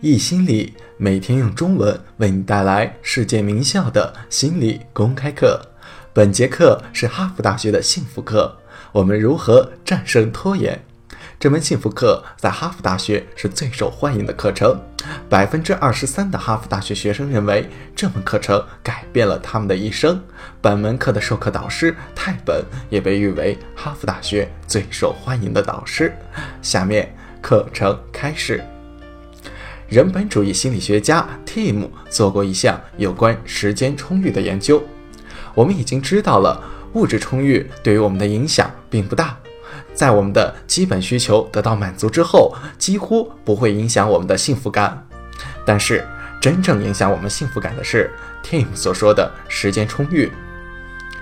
易心理每天用中文为你带来世界名校的心理公开课。本节课是哈佛大学的幸福课，我们如何战胜拖延？这门幸福课在哈佛大学是最受欢迎的课程，百分之二十三的哈佛大学学生认为这门课程改变了他们的一生。本门课的授课导师泰本也被誉为哈佛大学最受欢迎的导师。下面课程开始。人本主义心理学家 Tim 做过一项有关时间充裕的研究。我们已经知道了，物质充裕对于我们的影响并不大，在我们的基本需求得到满足之后，几乎不会影响我们的幸福感。但是，真正影响我们幸福感的是 Tim 所说的时间充裕。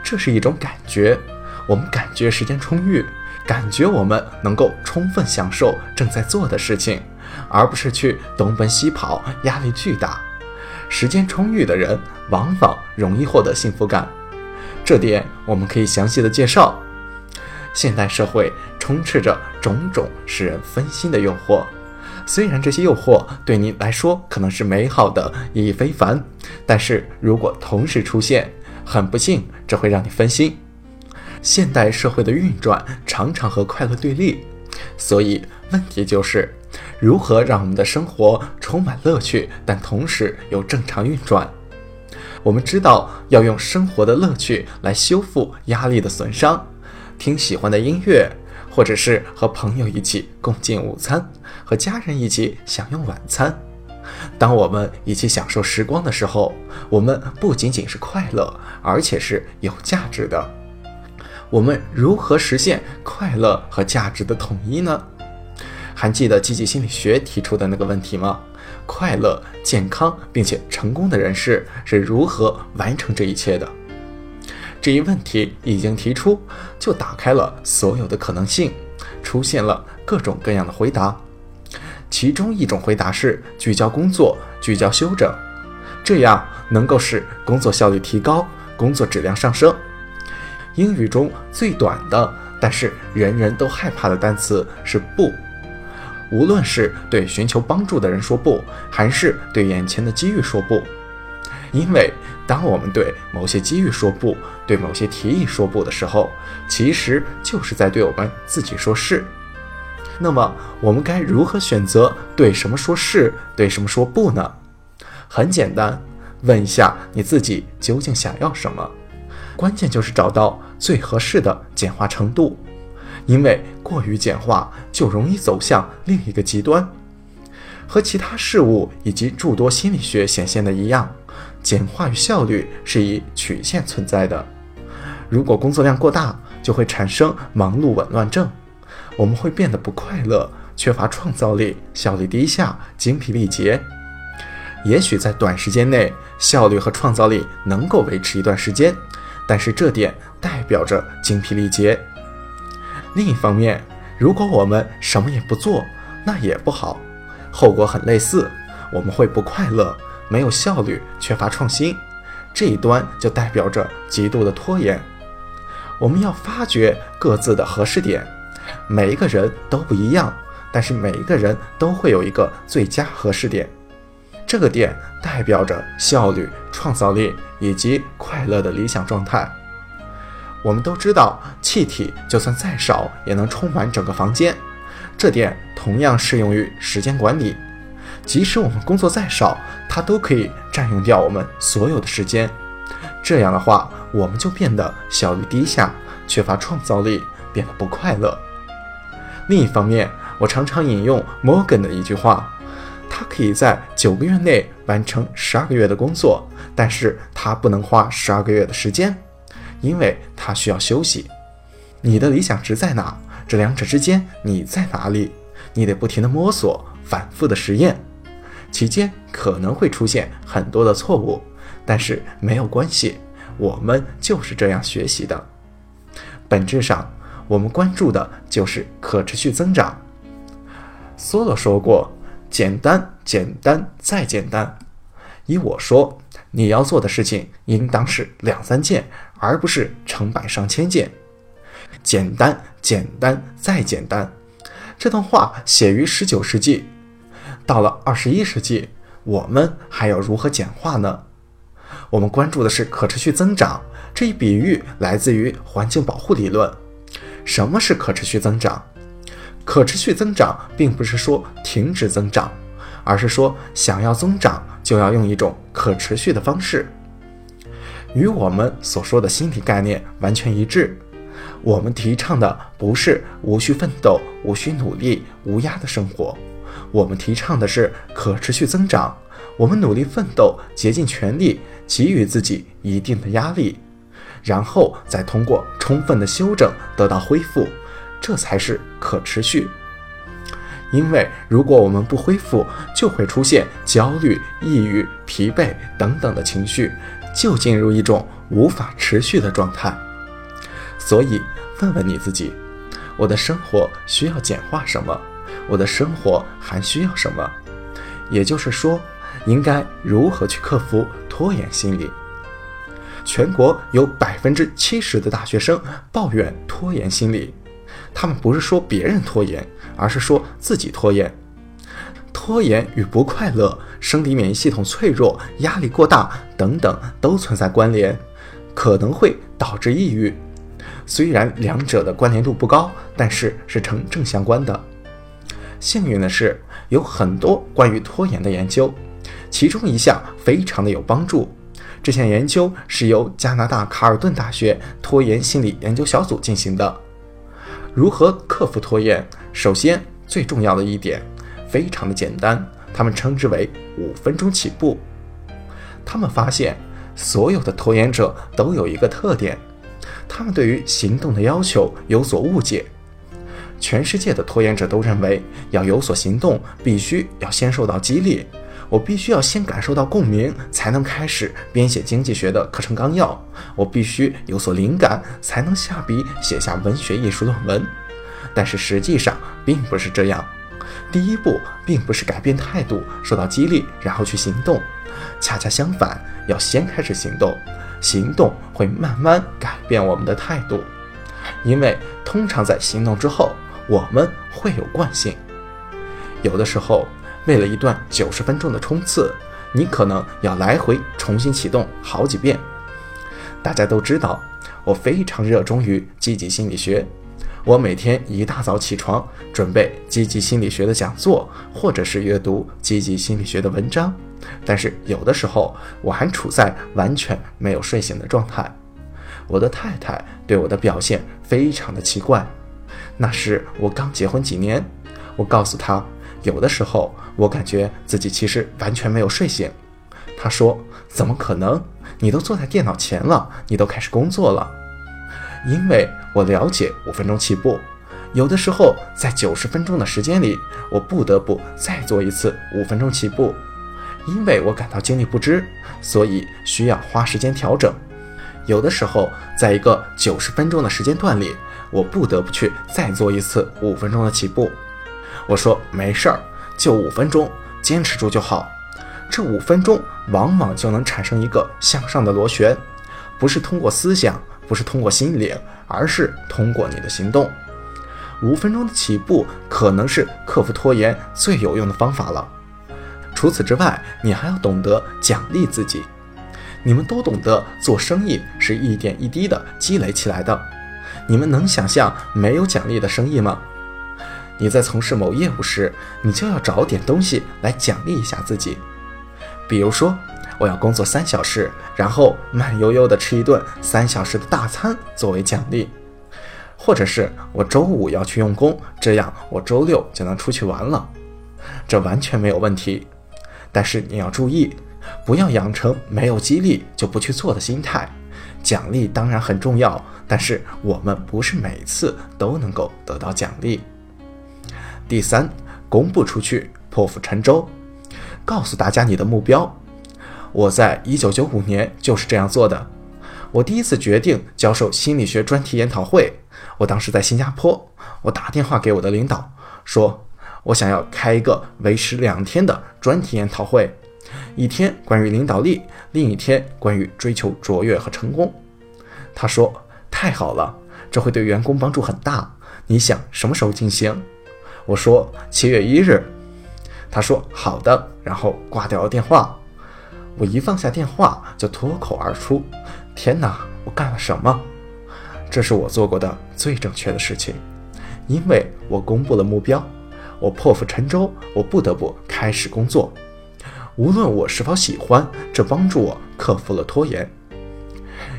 这是一种感觉，我们感觉时间充裕，感觉我们能够充分享受正在做的事情。而不是去东奔西跑，压力巨大。时间充裕的人往往容易获得幸福感，这点我们可以详细的介绍。现代社会充斥着种种使人分心的诱惑，虽然这些诱惑对你来说可能是美好的、意义非凡，但是如果同时出现，很不幸，这会让你分心。现代社会的运转常常和快乐对立，所以问题就是。如何让我们的生活充满乐趣，但同时又正常运转？我们知道要用生活的乐趣来修复压力的损伤，听喜欢的音乐，或者是和朋友一起共进午餐，和家人一起享用晚餐。当我们一起享受时光的时候，我们不仅仅是快乐，而且是有价值的。我们如何实现快乐和价值的统一呢？还记得积极心理学提出的那个问题吗？快乐、健康并且成功的人士是如何完成这一切的？这一问题已经提出，就打开了所有的可能性，出现了各种各样的回答。其中一种回答是聚焦工作、聚焦休整，这样能够使工作效率提高、工作质量上升。英语中最短的，但是人人都害怕的单词是不。无论是对寻求帮助的人说不，还是对眼前的机遇说不，因为当我们对某些机遇说不，对某些提议说不的时候，其实就是在对我们自己说是。那么，我们该如何选择对什么说是，对什么说不呢？很简单，问一下你自己究竟想要什么。关键就是找到最合适的简化程度。因为过于简化，就容易走向另一个极端。和其他事物以及诸多心理学显现的一样，简化与效率是以曲线存在的。如果工作量过大，就会产生忙碌紊乱症，我们会变得不快乐，缺乏创造力，效率低下，精疲力竭。也许在短时间内，效率和创造力能够维持一段时间，但是这点代表着精疲力竭。另一方面，如果我们什么也不做，那也不好，后果很类似，我们会不快乐，没有效率，缺乏创新。这一端就代表着极度的拖延。我们要发掘各自的合适点，每一个人都不一样，但是每一个人都会有一个最佳合适点，这个点代表着效率、创造力以及快乐的理想状态。我们都知道，气体就算再少也能充满整个房间，这点同样适用于时间管理。即使我们工作再少，它都可以占用掉我们所有的时间。这样的话，我们就变得效率低下，缺乏创造力，变得不快乐。另一方面，我常常引用摩根的一句话：他可以在九个月内完成十二个月的工作，但是他不能花十二个月的时间。因为他需要休息。你的理想值在哪？这两者之间你在哪里？你得不停的摸索，反复的实验，期间可能会出现很多的错误，但是没有关系，我们就是这样学习的。本质上，我们关注的就是可持续增长。梭罗说过：“简单，简单，再简单。”依我说，你要做的事情应当是两三件。而不是成百上千件，简单，简单，再简单。这段话写于十九世纪，到了二十一世纪，我们还要如何简化呢？我们关注的是可持续增长。这一比喻来自于环境保护理论。什么是可持续增长？可持续增长并不是说停止增长，而是说想要增长就要用一种可持续的方式。与我们所说的心理概念完全一致。我们提倡的不是无需奋斗、无需努力、无压的生活，我们提倡的是可持续增长。我们努力奋斗，竭尽全力，给予自己一定的压力，然后再通过充分的修整得到恢复，这才是可持续。因为如果我们不恢复，就会出现焦虑、抑郁、疲惫等等的情绪，就进入一种无法持续的状态。所以，问问你自己：我的生活需要简化什么？我的生活还需要什么？也就是说，应该如何去克服拖延心理？全国有百分之七十的大学生抱怨拖延心理，他们不是说别人拖延，而是说自己拖延。拖延与不快乐、生理免疫系统脆弱、压力过大等等都存在关联，可能会导致抑郁。虽然两者的关联度不高，但是是成正相关的。幸运的是，有很多关于拖延的研究，其中一项非常的有帮助。这项研究是由加拿大卡尔顿大学拖延心理研究小组进行的。如何克服拖延？首先，最重要的一点，非常的简单，他们称之为五分钟起步。他们发现，所有的拖延者都有一个特点。他们对于行动的要求有所误解。全世界的拖延者都认为，要有所行动，必须要先受到激励。我必须要先感受到共鸣，才能开始编写经济学的课程纲要。我必须有所灵感，才能下笔写下文学艺术论文。但是实际上并不是这样。第一步并不是改变态度，受到激励，然后去行动。恰恰相反，要先开始行动。行动会慢慢改变我们的态度，因为通常在行动之后，我们会有惯性。有的时候，为了一段九十分钟的冲刺，你可能要来回重新启动好几遍。大家都知道，我非常热衷于积极心理学，我每天一大早起床，准备积极心理学的讲座，或者是阅读积极心理学的文章。但是有的时候我还处在完全没有睡醒的状态，我的太太对我的表现非常的奇怪。那时我刚结婚几年，我告诉她，有的时候我感觉自己其实完全没有睡醒。她说：“怎么可能？你都坐在电脑前了，你都开始工作了。”因为我了解五分钟起步，有的时候在九十分钟的时间里，我不得不再做一次五分钟起步。因为我感到精力不支，所以需要花时间调整。有的时候，在一个九十分钟的时间段里，我不得不去再做一次五分钟的起步。我说没事儿，就五分钟，坚持住就好。这五分钟往往就能产生一个向上的螺旋，不是通过思想，不是通过心灵，而是通过你的行动。五分钟的起步可能是克服拖延最有用的方法了。除此之外，你还要懂得奖励自己。你们都懂得，做生意是一点一滴的积累起来的。你们能想象没有奖励的生意吗？你在从事某业务时，你就要找点东西来奖励一下自己。比如说，我要工作三小时，然后慢悠悠的吃一顿三小时的大餐作为奖励；或者是我周五要去用功，这样我周六就能出去玩了。这完全没有问题。但是你要注意，不要养成没有激励就不去做的心态。奖励当然很重要，但是我们不是每次都能够得到奖励。第三，公布出去，破釜沉舟，告诉大家你的目标。我在一九九五年就是这样做的。我第一次决定教授心理学专题研讨会，我当时在新加坡，我打电话给我的领导说。我想要开一个为时两天的专题研讨会，一天关于领导力，另一天关于追求卓越和成功。他说：“太好了，这会对员工帮助很大。你想什么时候进行？”我说：“七月一日。”他说好的，然后挂掉了电话。我一放下电话，就脱口而出：“天哪，我干了什么？”这是我做过的最正确的事情，因为我公布了目标，我破釜沉舟，我不得不开始工作。无论我是否喜欢，这帮助我克服了拖延。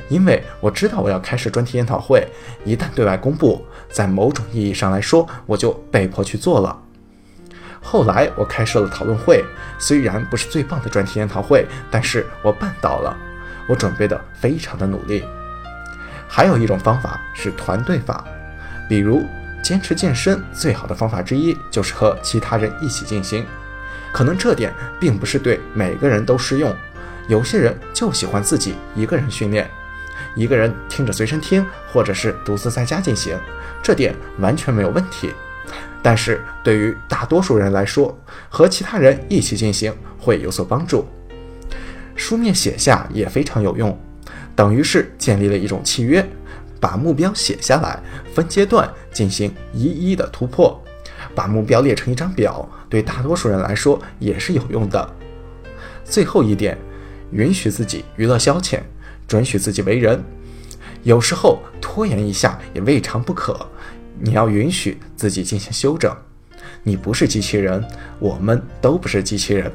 因为我知道我要开始专题研讨会，一旦对外公布，在某种意义上来说，我就被迫去做了。后来我开设了讨论会，虽然不是最棒的专题研讨会，但是我办到了。我准备的非常的努力。还有一种方法是团队法，比如坚持健身，最好的方法之一就是和其他人一起进行。可能这点并不是对每个人都适用，有些人就喜欢自己一个人训练，一个人听着随身听，或者是独自在家进行，这点完全没有问题。但是对于大多数人来说，和其他人一起进行会有所帮助。书面写下也非常有用，等于是建立了一种契约，把目标写下来，分阶段进行一一的突破，把目标列成一张表，对大多数人来说也是有用的。最后一点，允许自己娱乐消遣，准许自己为人，有时候拖延一下也未尝不可。你要允许自己进行修整，你不是机器人，我们都不是机器人，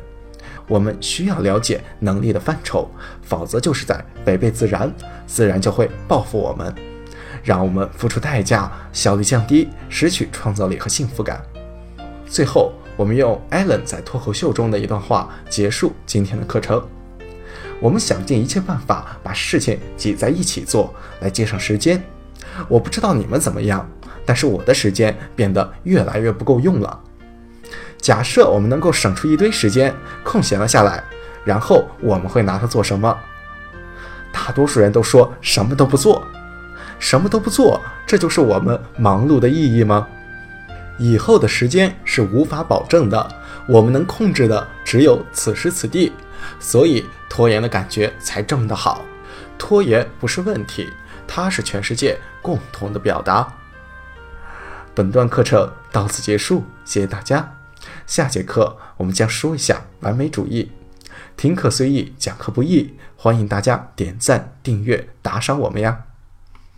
我们需要了解能力的范畴，否则就是在违背自然，自然就会报复我们，让我们付出代价，效率降低，失去创造力和幸福感。最后，我们用 Allen 在脱口秀中的一段话结束今天的课程：我们想尽一切办法把事情挤在一起做，来节省时间。我不知道你们怎么样。但是我的时间变得越来越不够用了。假设我们能够省出一堆时间空闲了下来，然后我们会拿它做什么？大多数人都说什么都不做，什么都不做，这就是我们忙碌的意义吗？以后的时间是无法保证的，我们能控制的只有此时此地，所以拖延的感觉才这么的好。拖延不是问题，它是全世界共同的表达。本段课程到此结束，谢谢大家。下节课我们将说一下完美主义。听课随意，讲课不易，欢迎大家点赞、订阅、打赏我们呀。